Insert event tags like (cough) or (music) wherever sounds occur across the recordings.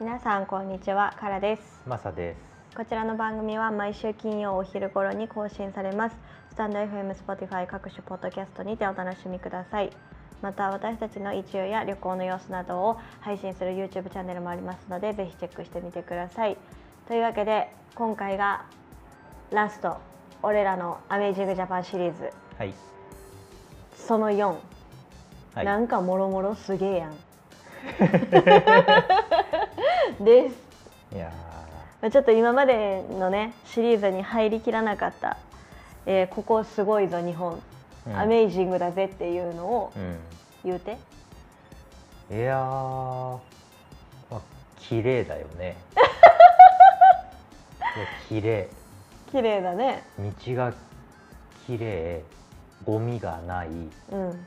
皆さんこんにちは。カラです。マサです。こちらの番組は毎週金曜お昼頃に更新されます。スタンド FM、Spotify 各種ポッドキャストにてお楽しみください。また私たちの一遊や旅行の様子などを配信する YouTube チャンネルもありますのでぜひチェックしてみてください。というわけで今回がラスト。俺らのアメージングジャパンシリーズ。はい。その4、はい。なんかもろもろすげえやん (laughs) です。いやまあちょっと今までのねシリーズに入りきらなかった、えーここすごいぞ日本、ー、うん。アメイジングだぜっていうのをう言うて、ん。いやー、まあ綺麗だよね。(laughs) 綺麗。綺麗だね。道が綺麗、ゴミがない。うん。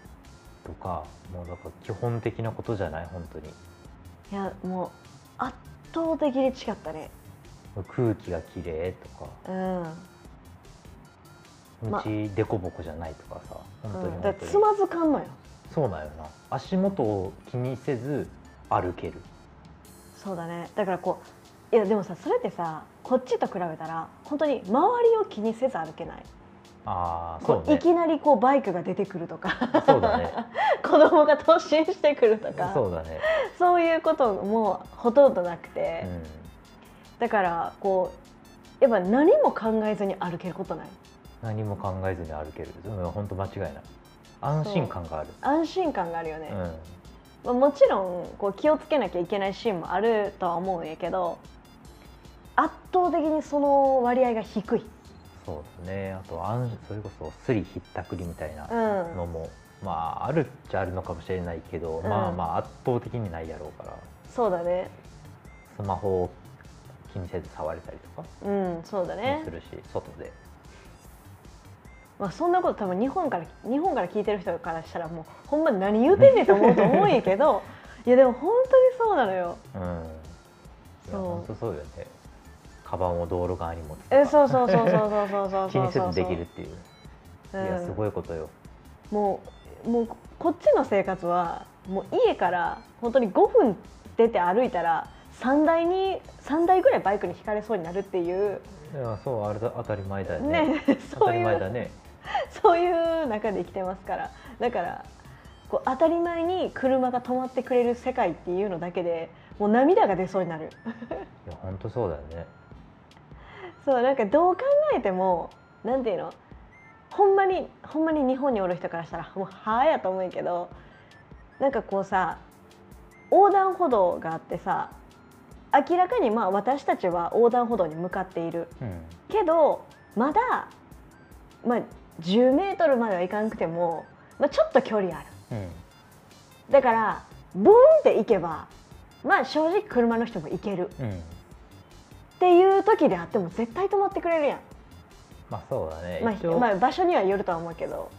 とか、もうだから基本的なことじゃない？本当に。いやもう圧倒的に違ったね。空気が綺麗とか、うん、ま道凸凹じゃないとかさ、本当にうん、だ本当に。ってつまずかんのよ。そうなんよな。足元を気にせず歩ける。そうだね。だからこういやでもさそれってさこっちと比べたら本当に周りを気にせず歩けないああ、そうね。いきなりこうバイクが出てくるとかそうだね。(laughs) 子供が突進してくるとかそうだね。そういうこともほとんどなくて、うん。だからこうやっぱ何も考えずに歩けることない何も考えずに歩ける。うん、本当間違いない。安心感がある。安心感があるよね、うん。まあ、もちろんこう気をつけなきゃいけないシーンもあるとは思うんやけど圧倒的にその割合が低い、そうですね。あと安それこそスリひったくりみたいなうんのも、まああるっちゃあるのかもしれないけど、うんまあまあ圧倒的にないやろうから、そうだねスマホを気にせず触れたりとかうんそうだもねす、るし、外で。まあ、そんなこと多分日本から日本から聞いてる人からしたらもうほんま何言うてんねんと思うと思うんやけど (laughs) いやでも本当にそうなのようん。そう本当そうよね。カバンを道路側に持ってえそうそうそうそうそうそうそう気にせずできるっていう、うん、いやすごいことよ。もうもうこっちの生活はもう家から本当に5分出て歩いたら3台に3台ぐらいバイクに引かれそうになるっていう。いやそうあれだ当たり前だよね。ね当たり前だね。(laughs) そういう中で生きてますから。だからこう当たり前に車が止まってくれる世界っていうのだけでもう涙が出そうになる。いや本当そうだよね。そうなんかどう考えてもなんていうの？ほんまにほんまに日本におる人からしたらもうはあやと思うけどなんかこうさ横断歩道があってさ明らかにまあ私たちは横断歩道に向かっているうん。けどまだ、まあ、10メートルまではいかなくても、まあ、ちょっと距離あるうん。だからブーンって行けばまあ正直車の人も行けるうん。っていう時であっても絶対止まってくれるやん、まあそうだね。まあまあ、場所にはよるとは思うけど、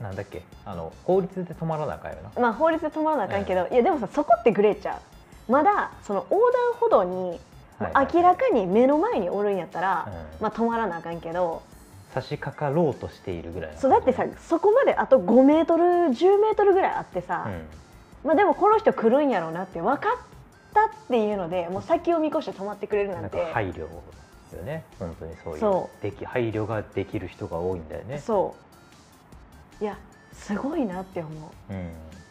なんだっけ？あの法律で止まらなあかんよな。まあ、法律で止まらなあかんけど、いやでもさそこってグレーちゃう。まだその横断歩道に明らかに目の前におるんやったら、うん。まあ、止まらなあかんけど。差し掛かろうとしているぐらいのそうだってさそこまであと5メートル10メートルぐらいあってさ、うん。まあ、でもこの人来るんやろうなって分かったっていうのでもう先を見越して止まってくれるななんんてか配慮よね。本当にそういうそでき配慮ができる人が多いんだよね。そういやすごいなって思ううん。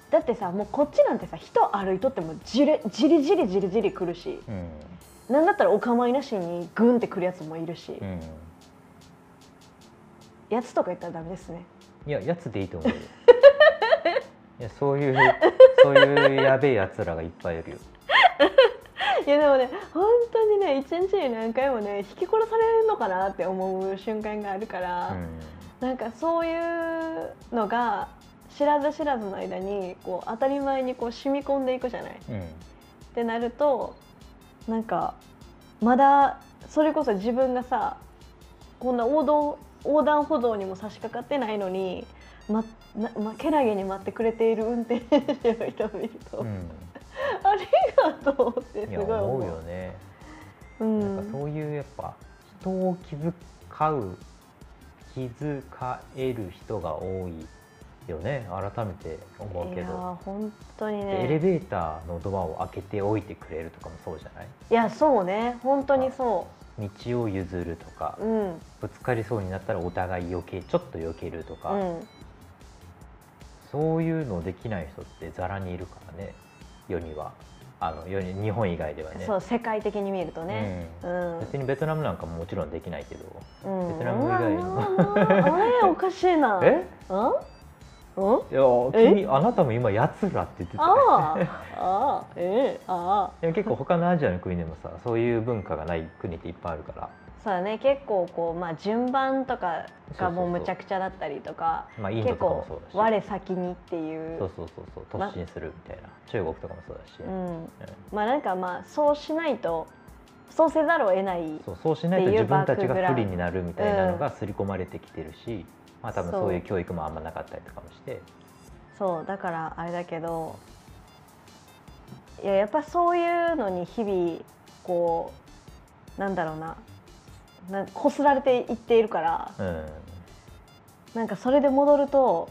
だってさもうこっちなんてさ人歩いとってもじれじりじりじりじり来るしうん。なんだったらお構いなしにグンって来るやつもいるし、うん。やつとか言ったらダメですねいややつでいいと思うよ。(laughs) いやそういうそういうやべえやつらがいっぱいいるよ。いやでもね本当にね一日に何回もね引き殺されるのかなって思う瞬間があるから、うん。なんかそういうのが知らず知らずの間にこう当たり前にこう染み込んでいくじゃない。うん。ってなるとなんかまだそれこそ自分がさこんな横断横断歩道にも差し掛かってないのに、まなま、けなげに待ってくれている運転手の人を見ると、うん。ありがとうってすごい思う。よね。うん。なんかそういうやっぱ人を気遣う気遣える人が多いよね。改めて思うけど。ー本当にでエレねベーターのドアを開けておいてくれるとかもそうじゃない？いやそうね。本当にそ道を譲るとかううん。ぶつかりそうになったらお互い避けちょっと避けるとか、うん。そういうのできない人ってざらにいるからね世にはあの世に日本以外ではね。そう世界的に見るとね。うん。別にベトナムなんかももちろんできないけど。うん。ベトナム以外の。あれおかしいな。(laughs) え？うん？うん？いや君あなたも今やつらって言ってた。よああ。ああ。ええ。ああ。でも結構他のアジアの国でもさそういう文化がない国っていっぱいあるからそうだね結構こうまあ順番とかがもうむちゃくちゃだったりとか結構我先にっていう。そうそうそうそう。突進するみたいな、中国とかもそうだし、うん、まあなんかまあそうしないとそうせざるを得ないそうそうしないと自分たちが不利になるみたいなのが刷り込まれてきてるし、まあ多分そういう。教育もあんまなかったりとかもして。そうだからあれだけどいややっぱそういうのに日々こうなんだろうななこすられていっているからうん。なんかそれで戻ると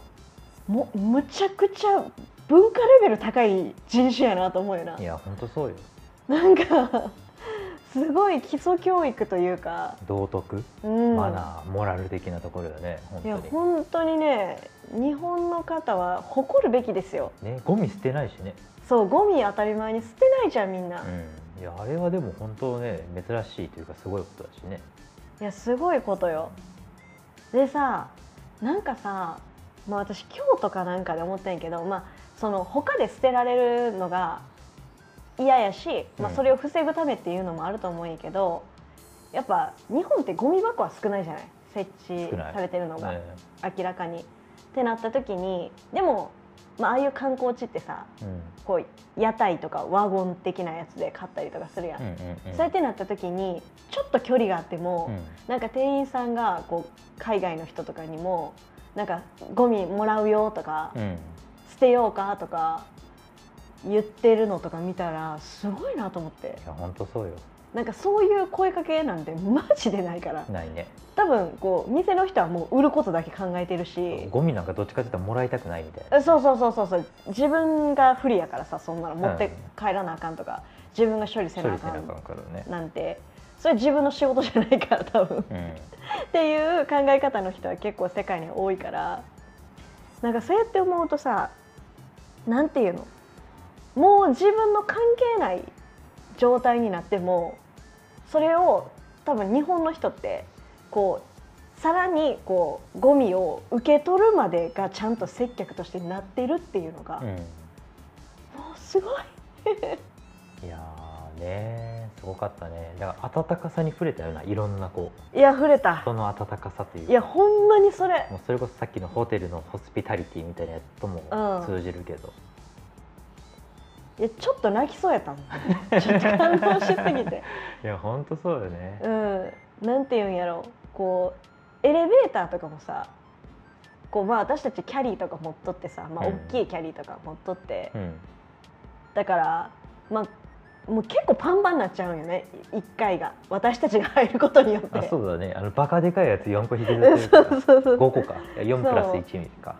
もむちゃくちゃ文化レベル高い人種やなと思うよな。いや本当そうよ。なんかすごい基礎教育というか、道徳、うん、マナーモラル的なところよね本いや当に本当にね日本の方は誇るべきですよ。ねゴミ捨てないしね、そうゴミ当たり前に捨てないじゃんみんな、うん、いやあれはでも本当ね珍しいというかすごいことだしね。いやすごいことよ。でさなんかさ、まあ、私今日とかなんかで思ったんやけど、まあ、その他で捨てられるのが嫌やし、まあ、うん。それを防ぐためっていうのもあると思うんやけどやっぱ日本ってゴミ箱は少ないじゃない？設置されてるのが、ね明らかに。ってなった時にでも、まあああいう観光地ってさうん。こう屋台とかワゴン的なやつで買ったりとかするやん。うんうんうん。そうやってなった時にちょっと距離があっても、うん。なんか店員さんがこう海外の人とかにもなんかゴミもらうよとか、うん。捨てようかとか言ってるのとか見たらすごいなと思って。いや本当そうよなんかそういう声かけなんてマジでないから。ないね。多分こう店の人はもう売ることだけ考えてるし。ゴミなんかどっちかって言ったらもらいたくないみたいな。そうそうそうそうそう。自分が不利やからさそんなの持ってうん帰らなあかんとか。自分が処理せ処なあかんなんて。それ自分の仕事じゃないから多分。うん。っていう考え方の人は結構世界には多いから。なんかそうやって思うとさなんていうの？もう自分の関係ない状態になってもそれを多分日本の人ってこうさらにこうゴミを受け取るまでがちゃんと接客としてなってるっていうのが、もうすごい。いやーねすごかったね。だから温かさに触れたようないろんなこういや触れた。人の温かさというか。いやほんまにそれ。もうそれこそさっきのホテルのホスピタリティみたいなやつともうん。通じるけど、いやちょっと泣きそうやったもん。ちょっと感動しすぎて。(laughs) いや本当そうよね、うん、なんていうんやろこうエレベーターとかもさこうまあ私たちキャリーとか持っとってさ、まあ、うん。大きいキャリーとか持っとって、うん。だからまあもう結構パンパンになっちゃうんよね。1回が。私たちが入ることによって。あそうだね。あのバカでかいやつ4個引きずってる (laughs) そうそうそう5個か。いや4プラスそう1ミリか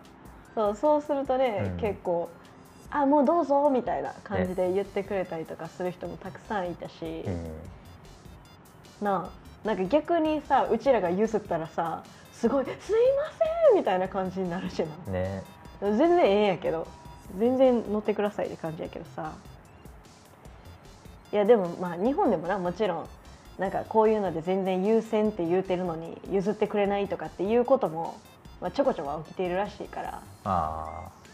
そう。そうするとね、うん。結構「あもうどうぞ」みたいな感じで言ってくれたりとかする人もたくさんいたし、うんなあなんか逆にさうちらが譲ったらさすごい「すいません」みたいな感じになるしな。ね。全然ええんやけど。全然乗ってくださいって感じやけどさ。いやでもまあ日本でもなもちろんなんかこういうので全然優先って言うてるのに譲ってくれないとかっていうことも、まあ、ちょこちょこ起きているらしいから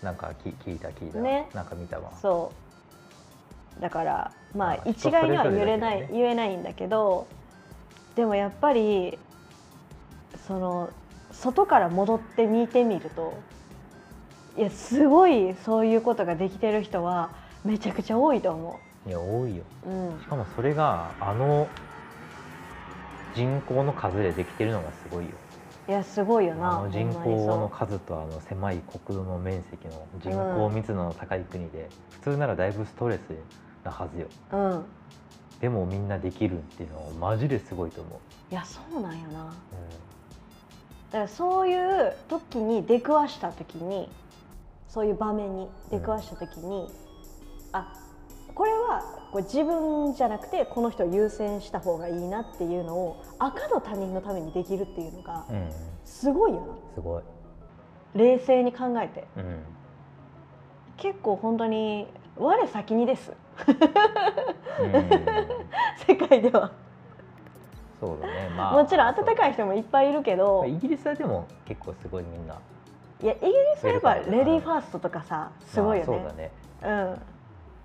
なんかき聞いた聞いた、ね。なんか見たわ。そう。だからままああ一概には言えない、言えないんだけどでもやっぱりその外から戻って見てみるといやすごいそういうことができてる人はめちゃくちゃ多いと思いや多いよ。う。うん。しかもそれがあの人口の数でできてるのがすごいよいやすごいよな人口の数とあの狭い国土の面積の人口密度の高い国で、普通ならだいぶストレスなはずよ。うん。でもみんなできるっていうのはマジですごいと思う、いやそうなんよな。だうからそういう時に出くわした時にそういう場面に出くわした時に、あこれはこれ自分じゃなくてこの人を優先した方がいいなっていうのを赤の他人のためにできるっていうのがうん。すごいよな。すごい。冷静に考えて。うん。結構本当に我先にです。うん。世界では。そうだね。まあもちろん温かい人もいっぱいいるけど。イギリスはでも結構すごいみんな。いやイギリスはやっぱレディーファーストとかさすごいよまあそうだねね。うん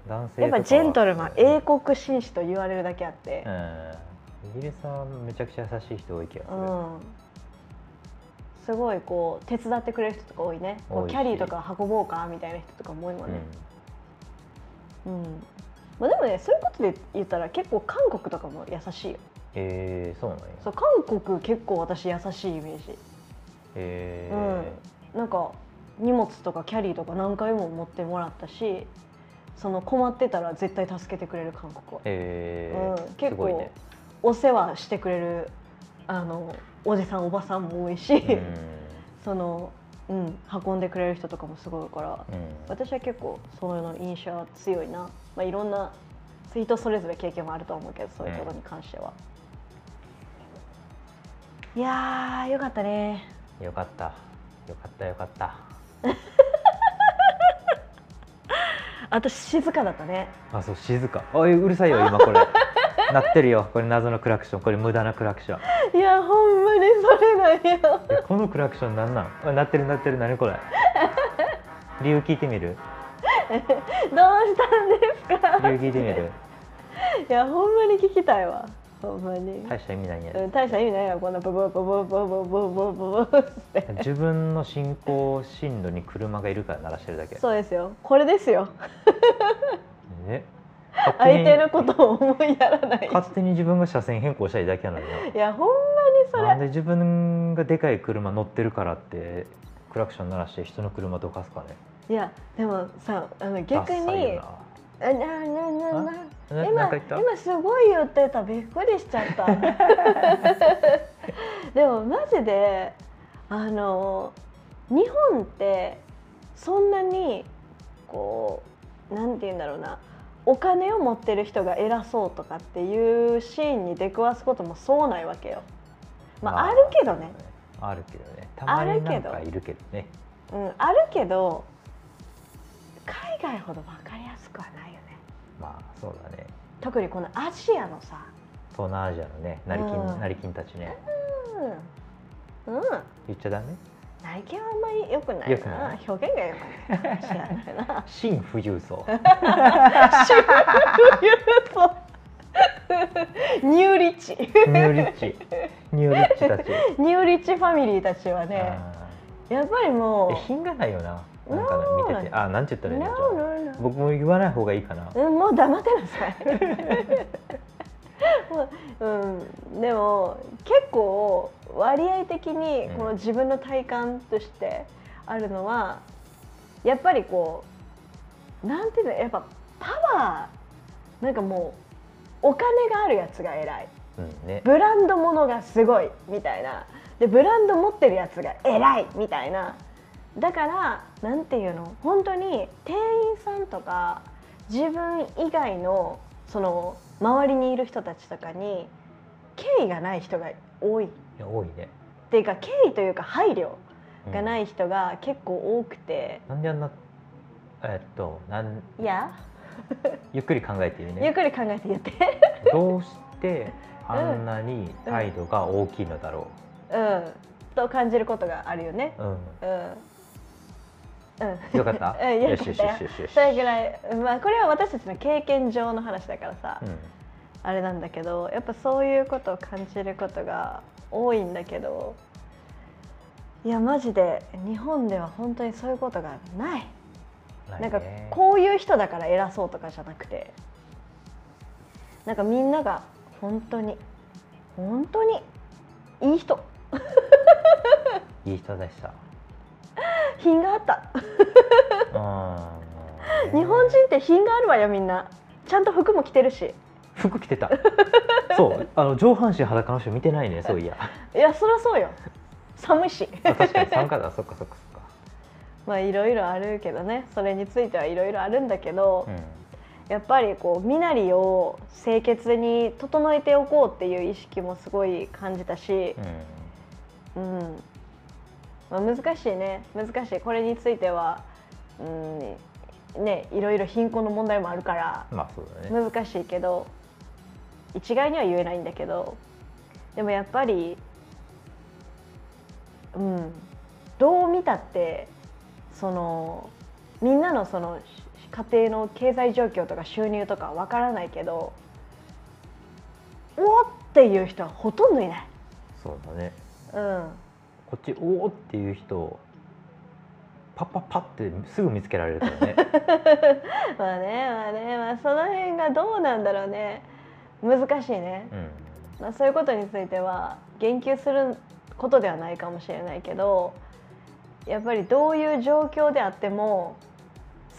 男性やっぱジェントルマン英国紳士と言われるだけあって。うん。イギリスはめちゃくちゃ優しい人多い気がする、うん。すごいこう手伝ってくれる人とか多いね。キャリーとか運ぼうかみたいな人とかも多いもんね。うん。うん、まあ、でもねそういうことで言ったら結構韓国とかも優しいよ。えー、そうなんや。そう韓国結構私優しいイメージ。えうん。なんか荷物とかキャリーとか何回も持ってもらったしその困ってたら絶対助けてくれる韓国は。えーうん結構ねお世話してくれるあのおじさんおばさんも多いし、うん。(laughs) その、うん、運んでくれる人とかもすごいから。うん。私は結構そういうの印象は強いな、まあ、いろんな人それぞれ経験もあると思うけどそういうことに関しては、いやーよかったね。よかった。よかったよかった (laughs) 私静かだったね。あそう静か。あうるさいよ今これ。(laughs) 鳴ってるよこれ謎のクラクション。これ無駄なクラクション。いやほんまにそれなんよ。えこのクラクションなんなん？あ鳴ってる鳴ってる。何これ？(laughs) 理由聞いてみる？(laughs) どうしたんですか？理由聞いてみる？いやほんまに聞きたいわほんまに、大した意味ないんやうん大した意味ないよこんなブブブブブブブブブブブって自分の進行進路に車がいるから鳴らしてるだけそうですよこれですよね相手のことを思いやらない勝手に自分が車線変更したいだけなのにいやほんまにそれななんで自分がでかい車乗ってるからってクラクション鳴らして人の車どかすかねいやでもさあの逆ダサいによあなななな。な今今すごい言ってた。びっくりしちゃった。(laughs) でもマジであの日本ってそんなにこうなんて言うんだろうな。お金を持ってる人が偉そうとかっていうシーンに出くわすこともそうないわけよ。まあ、あるけどね、あるけどね。たまになんあるかいるけどね。うん、あるけど海外ほど分かりやすくはないよね。まあそうだね。特にこのアジアのさ。東南アジアのね成金、うん。成金たちね。うん。うん。言っちゃダメ？内見はあんまり良くないな。い？表現が良くない知らないな。新富裕層ニューリッチ。ニューリッチ。ニューリッチたち、ニューリッチファミリーたちはね。あやっぱりもう。品がないよななんかな見ててあなんて言ったらいいの？No, じゃあ。no, no 僕も言わない方がいいかな。うんもう黙ってなさい。(laughs) もううん、でも結構割合的にこの自分の体感としてあるのはやっぱりこうなんていうのやっぱパワーなんかもうお金があるやつが偉い。うんね。ブランド物がすごいみたいな。でブランド持ってるやつが偉いみたいな。だからなんていうの？本当に店員さんとか自分以外のその周りにいる人たちとかに敬意がない人が多い。っいや多いね。ていうか敬意というか配慮がないい人が結構多くて、なんであんなえっとなんいや。(laughs) ゆっくり考えているね。ゆっくり考えて言って。どうして (laughs) あんなに態度が大きいのだろう。ん。と感じることがあるよね。う、うん、うんうん。よかった？(laughs) うんよかった。よそれぐらい。まあこれは私たちの経験上の話だからさ、うん。あれなんだけどやっぱそういうことを感じることが多いんだけどいやマジで日本では本当にそういうことがない。なんかねこういう人だから偉そうとかじゃなくてなんかみんなが本当に本当にいい人。(laughs) いい人でした品があった。うん日本人って品があるわよみんな。ちゃんと服も着てるし。服着てた。(laughs) そう。あの上半身裸の人見てないね (laughs) そういや。いやそりゃそうよ。寒いし。あ確かに。寒かった。そっかそっかそっか。(laughs) まあいろいろあるけどね。それについてはいろいろあるんだけど、うん。やっぱりこう身なりを清潔に整えておこうっていう意識もすごい感じたし、うんまあ、難しいね。難しい。これについては、うんね、いろいろ貧困の問題もあるからうんまあそうだね。難しいけど一概には言えないんだけどでもやっぱり、うん、どう見たってそのみんなのその家庭の経済状況とか収入とかわからないけどおっっていう人はほとんどいない。そうだね。うんこっちおおっていう人パッパッパってすぐ見つけられるからね。(laughs) まあねまあねまあその辺がどうなんだろうね。難しいね、うん。まあ、そういうことについては言及することではないかもしれないけどやっぱりどういう状況であっても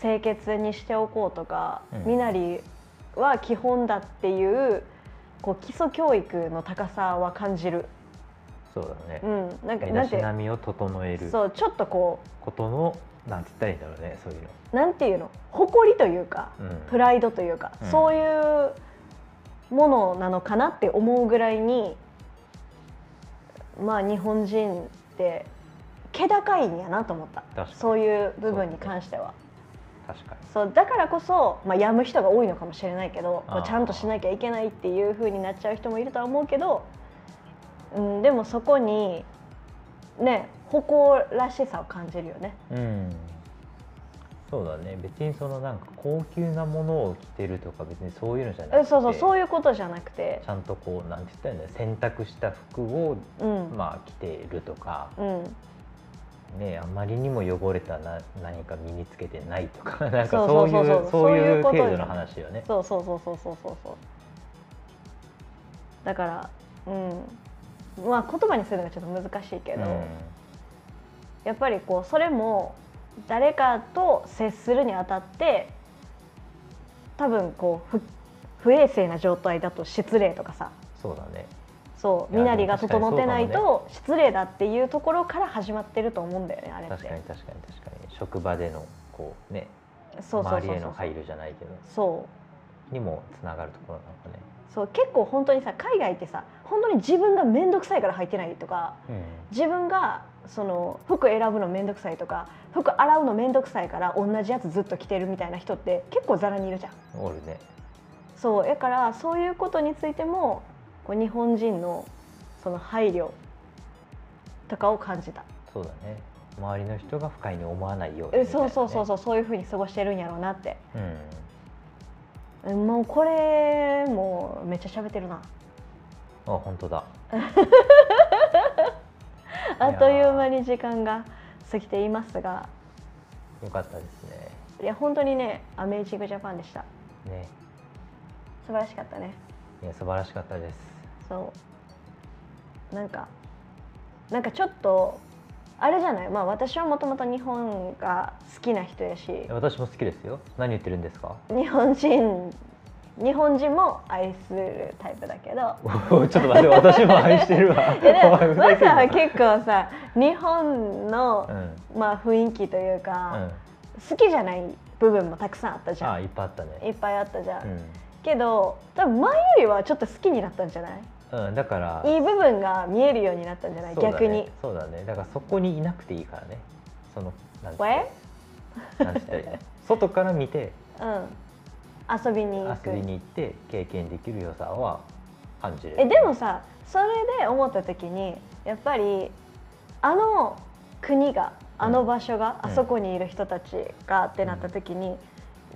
清潔にしておこうとか、うん。身なりは基本だっていうこう基礎教育の高さは感じる。そうだね。うん、なんか身だしなみを整える。そうちょっとこことのなんて言ったらいいんだろうねそういうの。うなんていうの？誇りというか、うん。プライドというか、うん。そういうものなのかなって思うぐらいにまあ日本人って気高いんやなと思った。確かに。そういう部分に関しては。確かに。そうだからこそ、まあ、病む人が多いのかもしれないけどちゃんとしなきゃいけないっていう風になっちゃう人もいるとは思うけど、うん、でもそこにね誇らしさを感じるよね。うん。そうだね。別にそのなんか高級なものを着てるとか別にそういうのじゃなくてえそうそうそうういうことじゃなくて。ちゃんとこうなんて言ったらいいんだ洗濯した服をうん、まあ着ているとか。うん。ねあまりにも汚れたな何か身につけてないとか。なんかそそういうそういう程度の話よね。そうそうそうそうそうそうそう。だからうんまあ言葉にするのがちょっと難しいけど、やっぱりこうそれも誰かと接するにあたって多分こう不不衛生な状態だと失礼とかさ。そうだね。そう身なりが整ってないと失礼だっていうところから始まってると思うんだよねあれって。確かに確かに確かに。職場でのこうね周りへの配慮じゃないけど。そう。にもつながるところなのかね。そう結構本当にさ海外ってさ本当に自分が面倒くさいから入ってないとかうん自分がその服選ぶの面倒くさいとか服洗うの面倒くさいから同じやつずっと着てるみたいな人って結構ざらにいるじゃん。おるね。そうだからそういうことについてもこう日本人のその配慮とかを感じた。そうだね。周りの人が不快に思わないようにね、そうそうそうそうそういうふうに過ごしてるんやろうなって。うん。うんもうこれもうめっちゃ喋ってるな。あ本当だ。(laughs) あっという間に時間が過ぎていますが、よかったですね。いや本当にねアメージングジャパンでした。ね。素晴らしかったね。いや素晴らしかったです。そうなんかなんかちょっとあれじゃない？まあ私はもともと日本が好きな人やし私も好きですよ。何言ってるんですか？日本人日本人も愛するタイプだけどちょっと待って私も愛してるわ。(laughs) マサは結構さ日本のう、んまあ、雰囲気といううか、ん。好きじゃない部分もたくさんあったじゃんあいっぱいあったね。いっぱいあったじゃん、うけど多分前よりはちょっと好きになったんじゃない？ん。うんだから。いい部分が見えるようになったんじゃない、ね逆に。そうだね。だからそこにいなくていいからね。その (laughs) 外から見てうん遊びに行く。遊びに行って経験できる良さは感じる。えでもさそれで思った時にやっぱりあの国があの場所が、うん。あそこにいる人たちがってなった時に、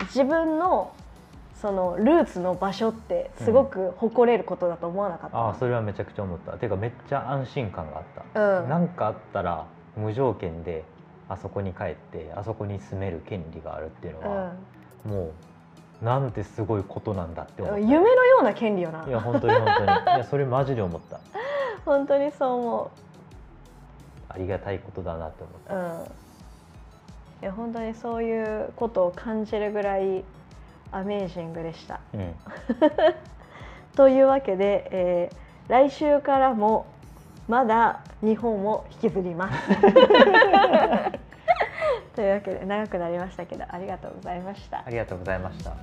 自分のそのルーツの場所ってすごく誇れることだと思わなかった、ああそれはめちゃくちゃ思った。ていうかめっちゃ安心感があった、うん。なんかあったら無条件であそこに帰ってあそこに住める権利があるっていうのは、もうなんてすごいことなんだって思った。うん、夢のような権利よな。いや本当に本当に。いやそれマジで思った。(laughs) 本当にそう思ありがたいことだなって思った、う、うん、いや本当にそういうことを感じるぐらいアメージングでした。うん。(laughs) というわけで、えー来週からもまだ日本を引きずります。(laughs) というわけで長くなりましたけどありがとうございましたありがとうございました。